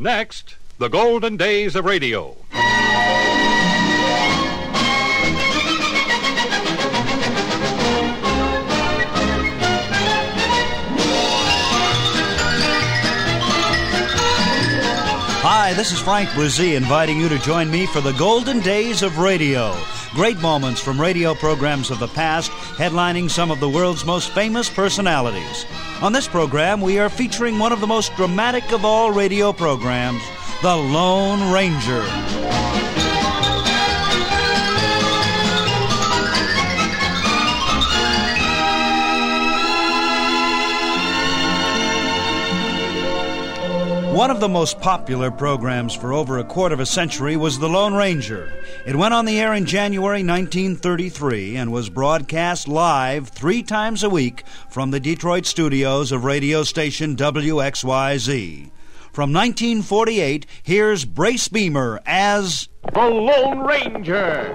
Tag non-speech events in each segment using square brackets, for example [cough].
Next, the golden days of radio. Hi, this is Frank Bresee inviting you to join me for the golden days of radio. Great moments from radio programs of the past, headlining some of the world's most famous personalities. On this program, we are featuring one of the most dramatic of all radio programs, The Lone Ranger. One of the most popular programs for over a quarter of a century was The Lone Ranger. It went on the air in January 1933 and was broadcast live three times a week from the Detroit studios of radio station WXYZ. From 1948, here's Brace Beemer as The Lone Ranger.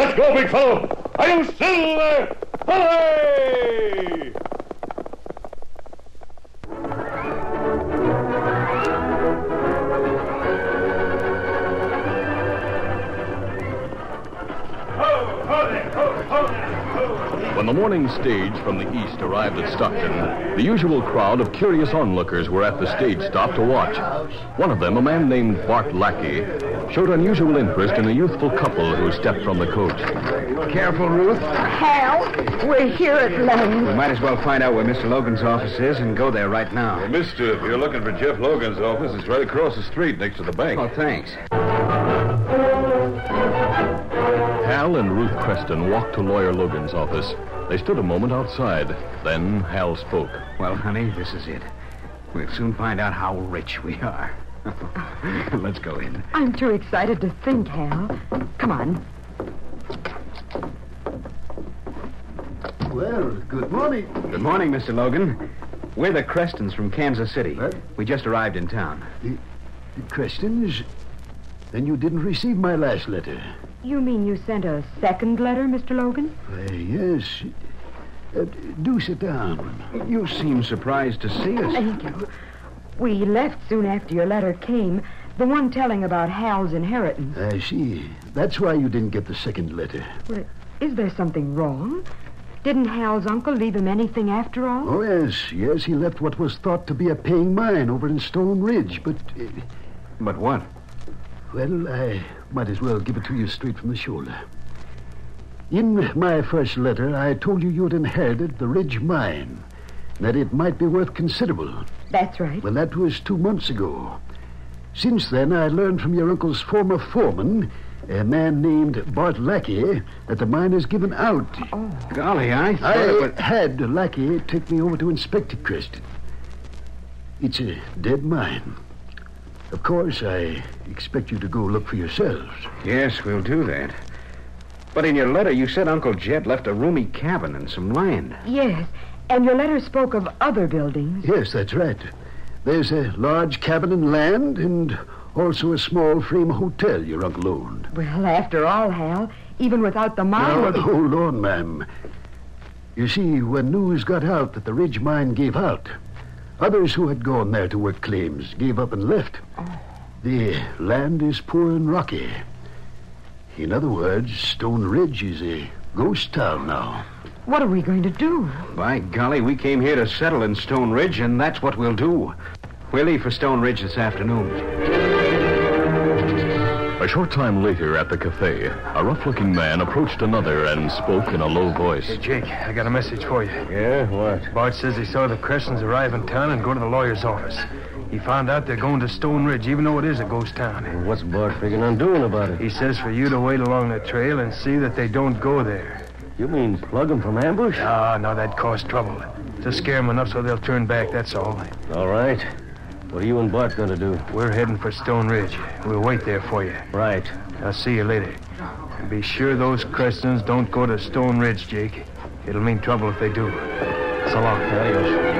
Let's go, big fellow. Are you Silver? Hooray! When the morning stage from the east arrived at Stockton, the usual crowd of curious onlookers were at the stage stop to watch. One of them, a man named Bart Lackey, showed unusual interest in a youthful couple who stepped from the coach. Careful, Ruth. Hal, we're here at London. We might as well find out where Mr. Logan's office is and go there right now. Well, Mister, if you're looking for Jeff Logan's office, it's right across the street next to the bank. Oh, thanks. Hal and Ruth Creston walked to Lawyer Logan's office. They stood a moment outside. Then Hal spoke. Well, honey, this is it. We'll soon find out how rich we are. [laughs] Let's go in. I'm too excited to think, Hal. Come on. Well, good morning. Good morning, Mr. Logan. We're the Crestons from Kansas City. What? We just arrived in town. The Crestons? Then you didn't receive my last letter. You mean you sent a second letter, Mr. Logan? Why, yes. Uh, do sit down. You seem surprised to see us. Thank you. We left soon after your letter came. The one telling about Hal's inheritance. I see. That's why you didn't get the second letter. Well, is there something wrong? Didn't Hal's uncle leave him anything after all? Oh, yes, yes, he left what was thought to be a paying mine over in Stone Ridge, but, uh, But what? well, I might as well give it to you straight from the shoulder. In my first letter, I told you you'd inherited the Ridge mine, that it might be worth considerable. That's right. Well, that was two months ago. Since then, I learned from your uncle's former foreman, a man named Bart Lackey, that the mine is given out. Golly, I thought it I was... had Lackey take me over to inspect it, Creston. It's a dead mine. Of course, I expect you to go look for yourselves. Yes, we'll do that. But in your letter, you said Uncle Jed left a roomy cabin and some land. Yes, and your letter spoke of other buildings. Yes, that's right. There's a large cabin and land, and also a small frame hotel your uncle owned. Well, after all, Hal, even without the mine... Now, hold on, ma'am. You see, when news got out that the Ridge mine gave out, others who had gone there to work claims gave up and left. Oh. The land is poor and rocky. In other words, Stone Ridge is a ghost town now. What are we going to do? By golly, we came here to settle in Stone Ridge, and that's what we'll do. We'll leave for Stone Ridge this afternoon. A short time later at the cafe, a rough looking man approached another and spoke in a low voice. Hey, Jake, I got a message for you. Yeah, what? Bart says he saw the Crestons arrive in town and go to the lawyer's office. He found out they're going to Stone Ridge, even though it is a ghost town. What's Bart figuring on doing about it? He says for you to wait along the trail and see that they don't go there. You mean plug plug 'em from ambush? Ah, no, that'd cause trouble. To scare 'em enough so they'll turn back, that's all. All right. What are you and Bart going to do? We're heading for Stone Ridge. We'll wait there for you. Right. I'll see you later. And be sure those Crestons don't go to Stone Ridge, Jake. It'll mean trouble if they do. So long. Adios.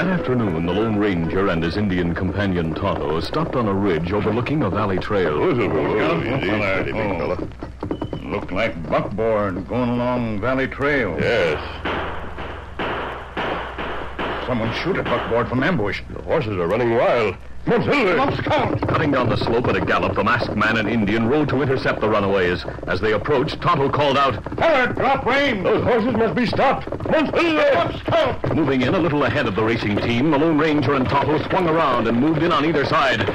That afternoon, the Lone Ranger and his Indian companion Tonto stopped on a ridge overlooking a valley trail. Easy, big fella. Look like buckboard going along Valley Trail. Yes. Someone shoot at buckboard from ambush. The horses are running wild. Cutting down the slope at a gallop, the masked man and Indian rode to intercept the runaways. As they approached, Tonto called out, Forward, drop rein! Those horses must be stopped. Scout! Moving in a little ahead of the racing team, the Lone Ranger and Tonto swung around and moved in on either side.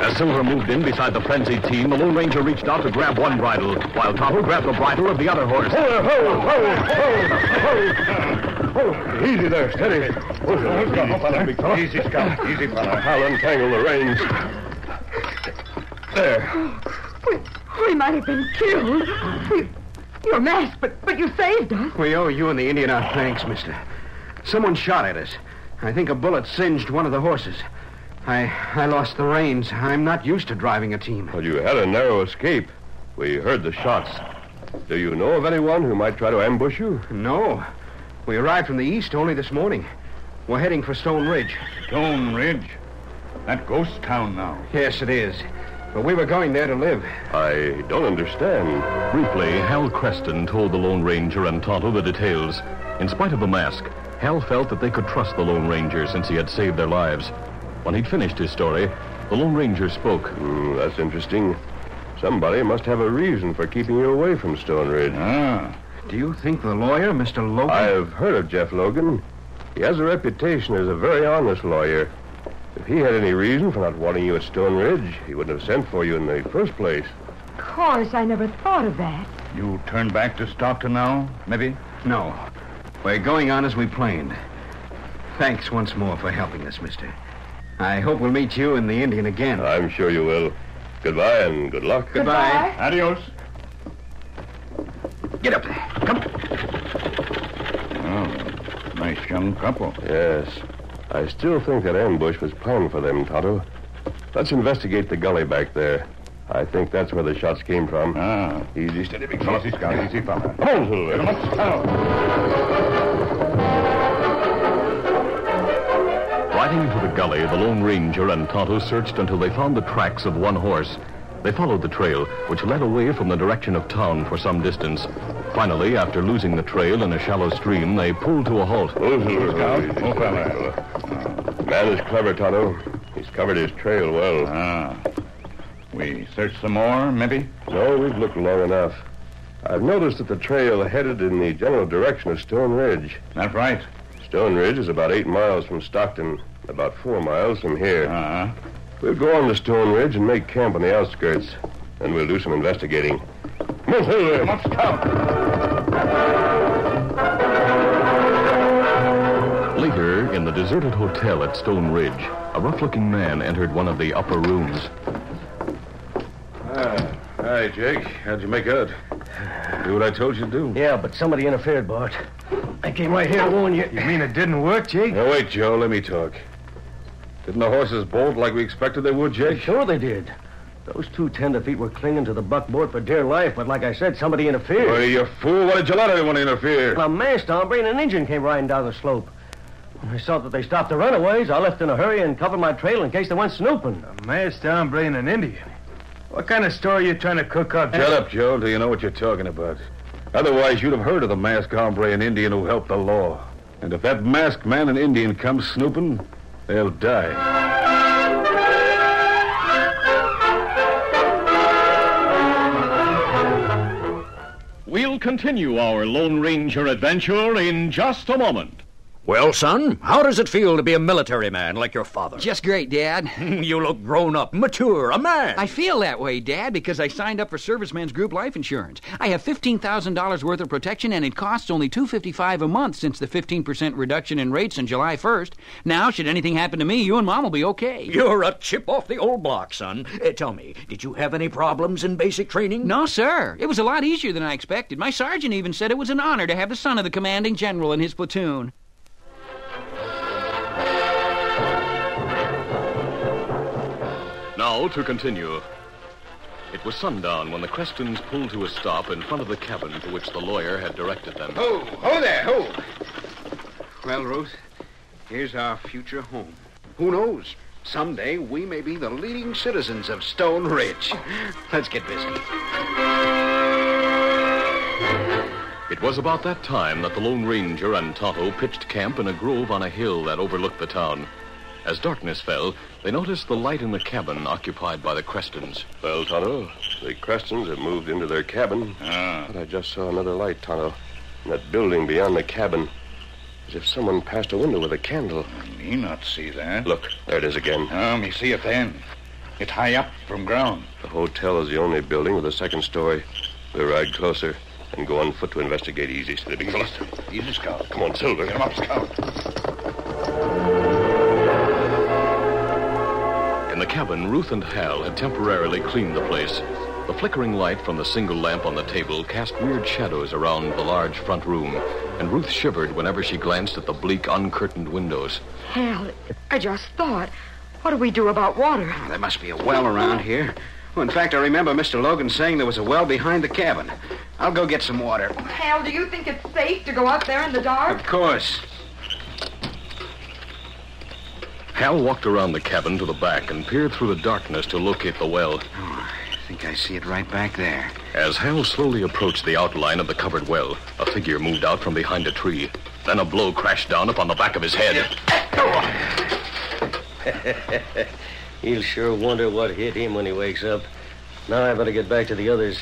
As Silver moved in beside the frenzied team, the Lone Ranger reached out to grab one bridle, while Tonto grabbed the bridle of the other horse. Ho, ho, ho, ho, ho. Oh, easy there, steady. Easy, fella. Easy, Scout. Easy, fella. I'll untangle the reins. There. We, we might have been killed. We, you're masked, but, but you saved us. We owe you and the Indian our thanks, mister. Someone shot at us. I think a bullet singed one of the horses. I I lost the reins. I'm not used to driving a team. But you had a narrow escape. We heard the shots. Do you know of anyone who might try to ambush you? No. We arrived from the east only this morning. We're heading for Stone Ridge. Stone Ridge. That ghost town now. Yes, it is. But we were going there to live. I don't understand. Briefly, Hal Creston told the Lone Ranger and Tonto the details. In spite of the mask, Hal felt that they could trust the Lone Ranger since he had saved their lives. When he'd finished his story, the Lone Ranger spoke. Hmm, that's interesting. Somebody must have a reason for keeping you away from Stone Ridge. Ah. Do you think the lawyer, Mr. Logan? I've heard of Jeff Logan. He has a reputation as a very honest lawyer. If he had any reason for not wanting you at Stone Ridge, he wouldn't have sent for you in the first place. Of course, I never thought of that. You turn back to Stockton now, maybe? No. We're going on as we planned. Thanks once more for helping us, mister. I hope we'll meet you and the Indian again. I'm sure you will. Goodbye and good luck. Goodbye. Adios. Get up there. Come. Oh, nice young couple. Yes. I still think that ambush was planned for them, Tonto. Let's investigate the gully back there. I think that's where the shots came from. Ah. Easy, steady, big fella. Easy, Scout. Easy, fella. Come on, Silver. Come on, Riding into the gully, the Lone Ranger and Tonto searched until they found the tracks of one horse. They followed the trail, which led away from the direction of town for some distance. Finally, after losing the trail in a shallow stream, they pulled to a halt. Silver. Scout. Easy, steady, fella. big. Man is clever, Tonto. He's covered his trail well. Ah. We search some more, maybe? No, we've looked long enough. I've noticed that the trail headed in the general direction of Stone Ridge. That's right. Stone Ridge is about eight miles from Stockton, about four miles from here. Uh-huh. We'll go on to Stone Ridge and make camp on the outskirts. Then we'll do some investigating. Come on, Silver. Come. Later, in the deserted hotel at Stone Ridge, a rough-looking man entered one of the upper rooms. Ah, hi, Jake. How'd you make out? Do what I told you to do. Yeah, but somebody interfered, Bart. I came right here to warn you. You mean it didn't work, Jake? Now, wait, Joe. Let me talk. Didn't the horses bolt like we expected they would, Jake? Sure they did. Those two tenderfeet were clinging to the buckboard for dear life, but like I said, somebody interfered. Well, you fool. Why did you let anyone interfere? A masked hombre and an engine came riding down the slope. When I saw that they stopped the runaways, I left in a hurry and covered my trail in case they went snooping. A masked hombre and an Indian. What kind of story you trying to cook up, Shut up, Joe, until you know what you're talking about. Otherwise, you'd have heard of the masked hombre and Indian who helped the law. And if that masked man and Indian come snooping, they'll die. We'll continue our Lone Ranger adventure in just a moment. Well, son, how does it feel to be a military man like your father? Just great, Dad. [laughs] you look grown up, mature, a man. I feel that way, Dad, because I signed up for Serviceman's Group Life Insurance. I have $15,000 worth of protection, and it costs only 255 a month since the 15% reduction in rates on July 1st. Now, should anything happen to me, you and Mom will be okay. You're a chip off the old block, son. Uh, tell me, did you have any problems in basic training? No, sir. It was a lot easier than I expected. My sergeant even said it was an honor to have the son of the commanding general in his platoon. To continue. It was sundown when the Crestons pulled to a stop in front of the cabin to which the lawyer had directed them. Ho, ho there, ho. Well, Ruth, here's our future home. Who knows? Someday we may be the leading citizens of Stone Ridge. [laughs] Let's get busy. It was about that time that the Lone Ranger and Tonto pitched camp in a grove on a hill that overlooked the town. As darkness fell, they noticed the light in the cabin occupied by the Crestons. Well, Tonto, the Crestons have moved into their cabin. Ah. But I just saw another light, Tonto. In that building beyond the cabin. As if someone passed a window with a candle. I Me not see that. Look, there it is again. Oh, me see it then. It's high up from ground. The hotel is the only building with a second story. We'll ride closer and go on foot to investigate. Easy, big. Easy, Scout. Come on, Silver. Get him up, Scout. Cabin, Ruth and Hal had temporarily cleaned the place. The flickering light from the single lamp on the table cast weird shadows around the large front room, and Ruth shivered whenever she glanced at the bleak, uncurtained windows. Hal, I just thought, what do we do about water? Ah, there must be a well around here. Well, in fact, I remember Mr. Logan saying there was a well behind the cabin. I'll go get some water. Hal, do you think it's safe to go out there in the dark? Of course. Hal walked around the cabin to the back and peered through the darkness to locate the well. Oh, I think I see it right back there. As Hal slowly approached the outline of the covered well, a figure moved out from behind a tree. Then a blow crashed down upon the back of his head. [laughs] He'll sure wonder what hit him when he wakes up. Now I better get back to the others.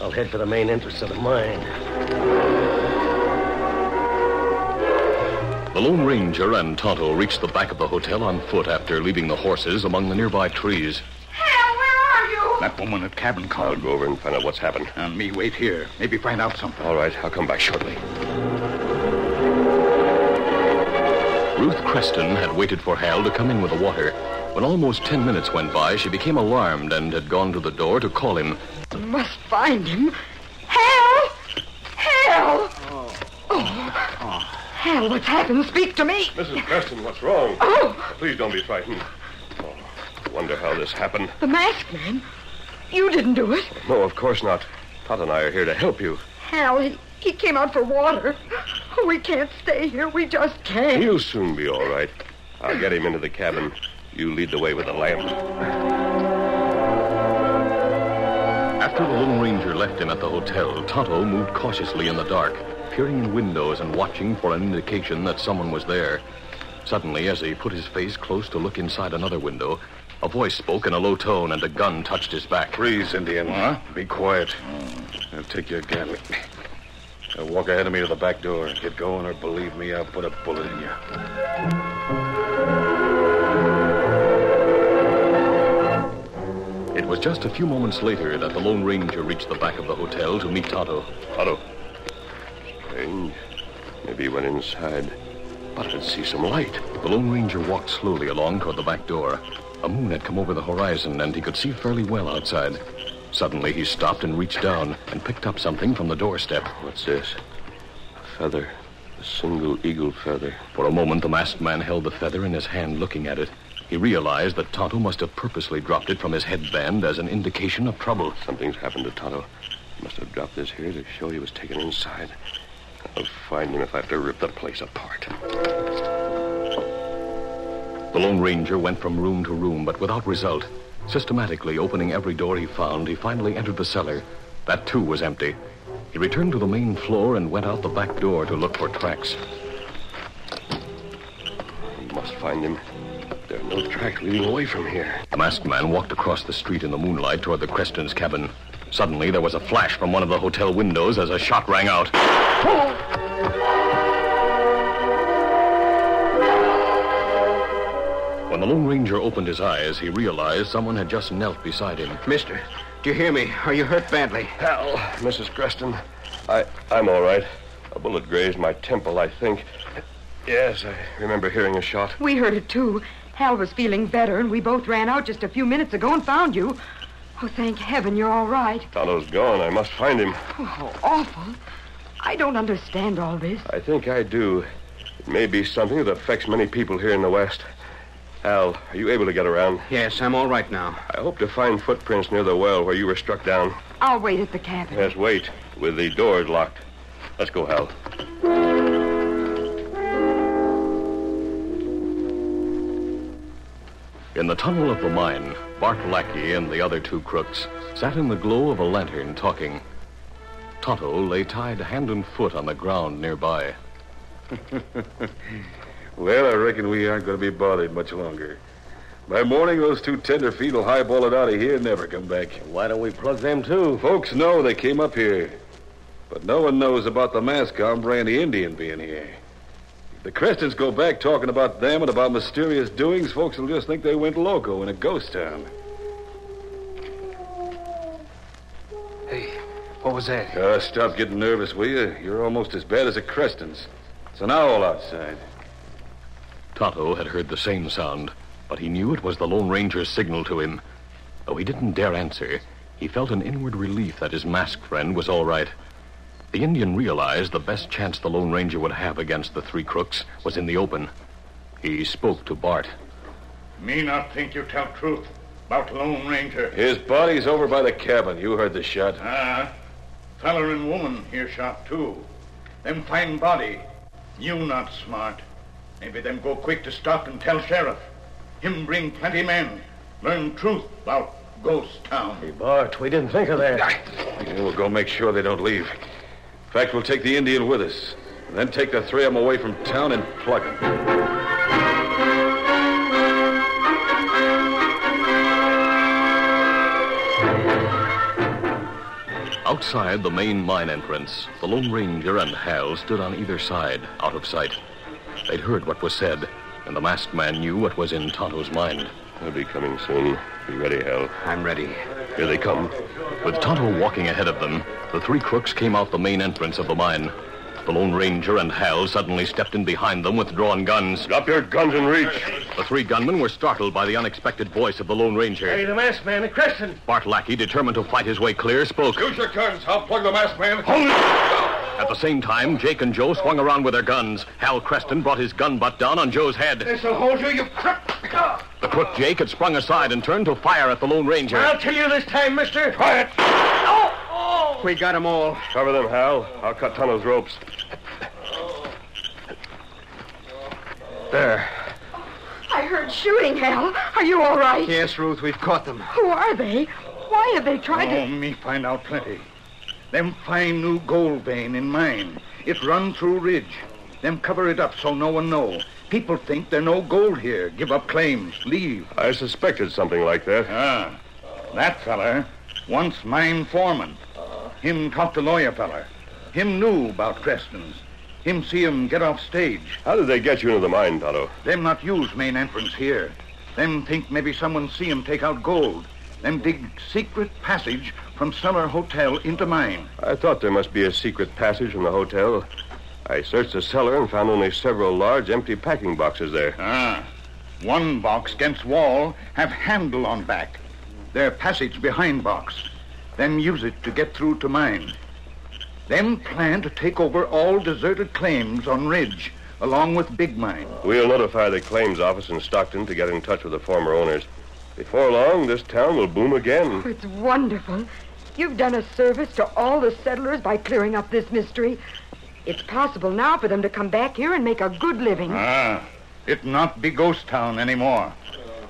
I'll head for the main entrance of the mine. Lone Ranger and Tonto reached the back of the hotel on foot after leaving the horses among the nearby trees. Hal, where are you? That woman at cabin I'll called. go over and find out what's happened. And me wait here. Maybe find out something. All right, I'll come back shortly. Ruth Creston had waited for Hal to come in with the water. When almost ten minutes went by, she became alarmed and had gone to the door to call him. Must find him. Hal! Hal! Hal, what's happened? Speak to me. Mrs. Creston, what's wrong? Oh, Please don't be frightened. Oh, I wonder how this happened. the masked man. You didn't do it. No, of course not. Tonto and I are here to help you. Hal, he, he came out for water. We can't stay here. We just can't. He'll soon be all right. I'll get him into the cabin. You lead the way with the lamp. After the Lone Ranger left him at the hotel, Tonto moved cautiously in the dark, peering in windows and watching for an indication that someone was there. Suddenly, as he put his face close to look inside another window, a voice spoke in a low tone and a gun touched his back. Freeze, Indian. Huh? Be quiet. Now take your gun. Now walk ahead of me to the back door. Get going, or believe me, I'll put a bullet in you. It was just a few moments later that the Lone Ranger reached the back of the hotel to meet Tonto. Otto. Maybe he went inside. But I'd see some light. The Lone Ranger walked slowly along toward the back door. A moon had come over the horizon, and he could see fairly well outside. Suddenly, he stopped and reached down and picked up something from the doorstep. What's this? A feather. A single eagle feather. For a moment, the masked man held the feather in his hand, looking at it. He realized that Tonto must have purposely dropped it from his headband as an indication of trouble. Something's happened to Tonto. He must have dropped this here to show he was taken inside. I'll find him if I have to rip the place apart. The Lone Ranger went from room to room, but without result. Systematically opening every door he found, he finally entered the cellar. That, too, was empty. He returned to the main floor and went out the back door to look for tracks. We must find him. There are no tracks leading away from here. The masked man walked across the street in the moonlight toward the Crestons' cabin. Suddenly, there was a flash from one of the hotel windows as a shot rang out. The Lone Ranger opened his eyes, he realized someone had just knelt beside him. Mister, do you hear me? Are you hurt badly? Hal, Mrs. Creston, I, I'm all right. A bullet grazed my temple, I think. Yes, I remember hearing a shot. We heard it too. Hal was feeling better, and we both ran out just a few minutes ago and found you. Oh, thank heaven you're all right. Tonto's gone. I must find him. Oh, how awful. I don't understand all this. I think I do. It may be something that affects many people here in the West. Al, are you able to get around? Yes, I'm all right now. I hope to find footprints near the well where you were struck down. I'll wait at the cabin. Yes, wait. With the doors locked. Let's go, Hal. In the tunnel of the mine, Bart Lackey and the other two crooks sat in the glow of a lantern talking. Tonto lay tied hand and foot on the ground nearby. [laughs] well, I reckon we aren't going to be bothered much longer. By morning, those two tenderfeet will highball it out of here and never come back. Why don't we plug them, too? Folks know they came up here. But no one knows about the mask hombre and the Indian being here. If the Crestons go back talking about them and about mysterious doings, folks will just think they went loco in a ghost town. What was that? Uh, stop getting nervous, will you? You're almost as bad as a Crestons. It's an owl outside. Tonto had heard the same sound, but he knew it was the Lone Ranger's signal to him. Though he didn't dare answer, he felt an inward relief that his masked friend was all right. The Indian realized the best chance the Lone Ranger would have against the three crooks was in the open. He spoke to Bart. Me not think you tell truth about Lone Ranger. His body's over by the cabin. You heard the shot. Ah, feller and woman here shot too. Them find body. You not smart. Maybe them go quick to stop and tell sheriff. Him bring plenty men. Learn truth about ghost town. Hey, Bart, we didn't think of that. Yeah, we'll go make sure they don't leave. In fact, we'll take the Indian with us. And then take the three of them away from town and plug them. Outside the main mine entrance, the Lone Ranger and Hal stood on either side, out of sight. They'd heard what was said, and the masked man knew what was in Tonto's mind. They'll be coming soon. Be ready, Hal. I'm ready. Here they come. With Tonto walking ahead of them, the three crooks came out the main entrance of the mine. The Lone Ranger and Hal suddenly stepped in behind them with drawn guns. Drop your guns and reach. The three gunmen were startled by the unexpected voice of the Lone Ranger. Hey, the masked man, the Creston. Bart Lackey, determined to fight his way clear, spoke. Use your guns. I'll plug the masked man. Hold it! At the same time, Jake and Joe swung around with their guns. Hal Creston brought his gun butt down on Joe's head. This'll hold you, you crook. The crook Jake had sprung aside and turned to fire at the Lone Ranger. I'll kill you this time, mister. Try it. We got 'em all. Cover them, Hal. I'll cut Tonto's ropes. There. I heard shooting, Hal. Are you all right? Yes, Ruth, we've caught them. Who are they? Why have they tried Oh, to... me find out plenty. Them find new gold vein in mine. It run through ridge. Them cover it up so no one know. People think there no gold here. Give up claims. Leave. I suspected something like that. Ah, that feller once mine foreman. Him talk to lawyer feller. Him knew about Creston's. Him see 'em get off stage. How did they get you into the mine, Tonto? Them not use main entrance here. Them think maybe someone see 'em take out gold. Them dig secret passage from cellar hotel into mine. I thought there must be a secret passage from the hotel. I searched the cellar and found only several large empty packing boxes there. Ah, one box against wall have handle on back. Their passage behind box. Them use it to get through to mine. Them plan to take over all deserted claims on Ridge, along with Big Mine. We'll notify the claims office in Stockton to get in touch with the former owners. Before long, this town will boom again. Oh, it's wonderful. You've done a service to all the settlers by clearing up this mystery. It's possible now for them to come back here and make a good living. Ah, it not be ghost town anymore.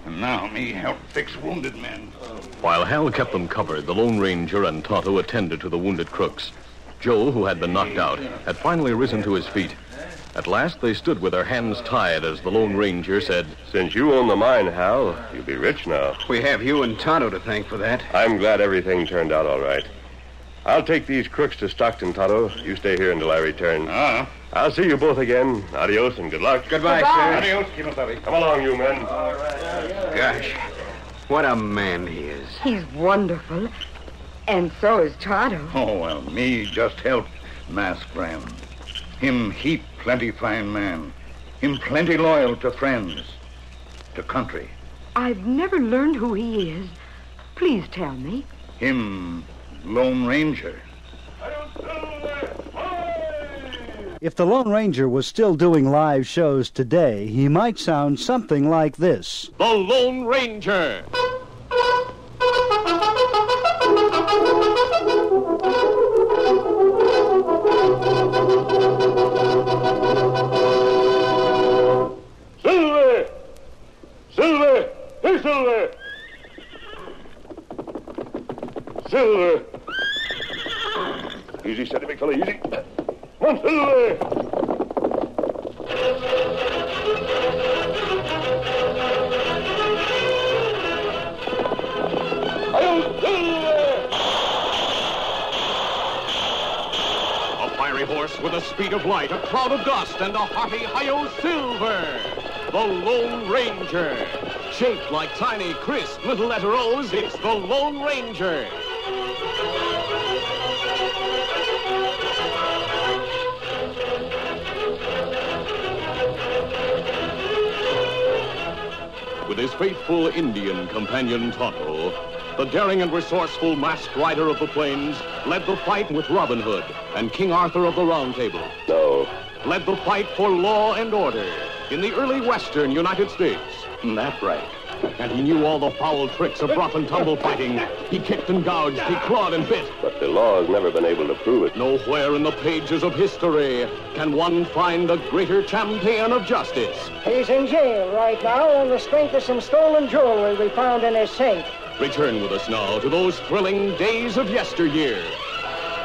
And now me help fix wounded men. While Hal kept them covered, the Lone Ranger and Tonto attended to the wounded crooks. Joe, who had been knocked out, had finally risen to his feet. At last, they stood with their hands tied as the Lone Ranger said, Since you own the mine, Hal, you'll be rich now. We have you and Tonto to thank for that. I'm glad everything turned out all right. I'll take these crooks to Stockton, Tonto. You stay here until I return. Ah. I'll see you both again. Adios and good luck. Goodbye, Goodbye. sir. Adios, Kemo Sabe. Come along, you men. All right. Gosh, what a man he is. He's wonderful. And so is Tonto. Oh, well, me just help Mask Ram. Him heap plenty fine man. Him plenty loyal to friends, to country. I've never learned who he is. Please tell me. Him Lone Ranger. If the Lone Ranger was still doing live shows today, he might sound something like this. The Lone Ranger. Silver! Silver! Hey, Silver! Silver! Steady, big fella, easy. Come on, Silver! Hi-yo, Silver! A fiery horse with the speed of light, a cloud of dust, and a hearty hi-yo silver. The Lone Ranger. Shaped like tiny, crisp little letter O's, it's the Lone Ranger. With his faithful Indian companion Tonto, the daring and resourceful masked rider of the plains led the fight with Robin Hood and King Arthur of the Round Table. No. Led the fight for law and order in the early western United States. Mm, that's right. And he knew all the foul tricks of rough and tumble fighting. He kicked and gouged, he clawed and bit. But the law has never been able to prove it. Nowhere in the pages of history can one find a greater champion of justice. He's in jail right now on the strength of some stolen jewelry we found in his safe. Return with us now to those thrilling days of yesteryear.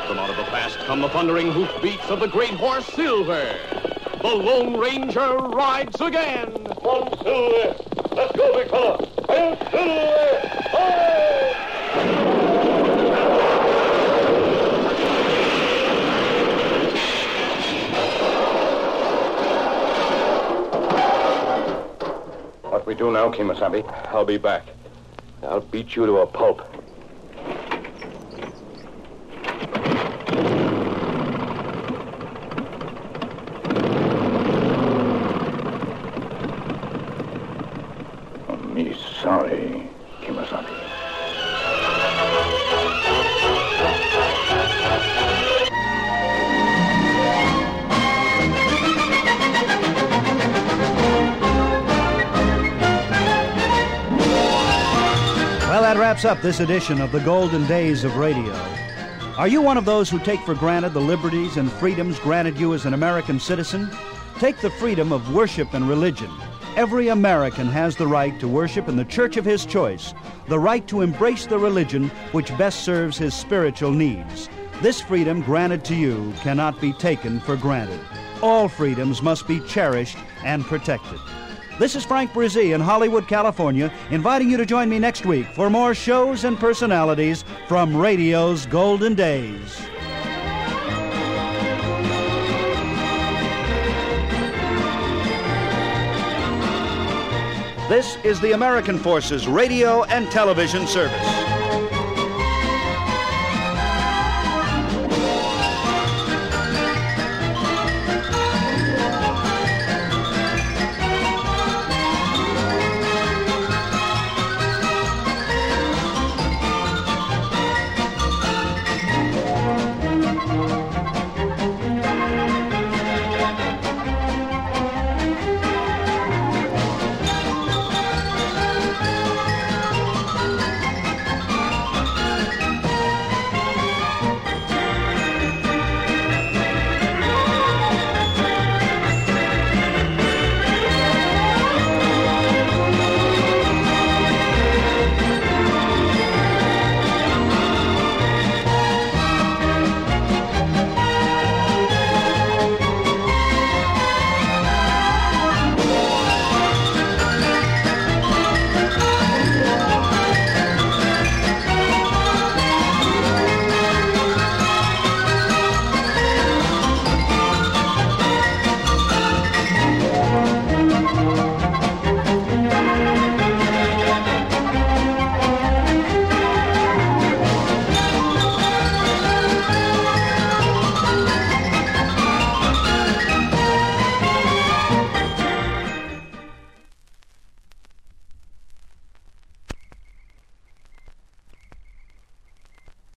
From out of the past come the thundering hoofbeats of the great horse Silver. The Lone Ranger rides again. Come on, Silver! Let's go, big fella! What we do now, Kemo Sabe? I'll be back. I'll beat you to a pulp. That wraps up this edition of the Golden Days of Radio. Are you one of those who take for granted the liberties and freedoms granted you as an American citizen? Take the freedom of worship and religion. Every American has the right to worship in the church of his choice, the right to embrace the religion which best serves his spiritual needs. This freedom granted to you cannot be taken for granted. All freedoms must be cherished and protected. This is Frank Bresee in Hollywood, California, inviting you to join me next week for more shows and personalities from radio's golden days. This is the American Forces Radio and Television Service.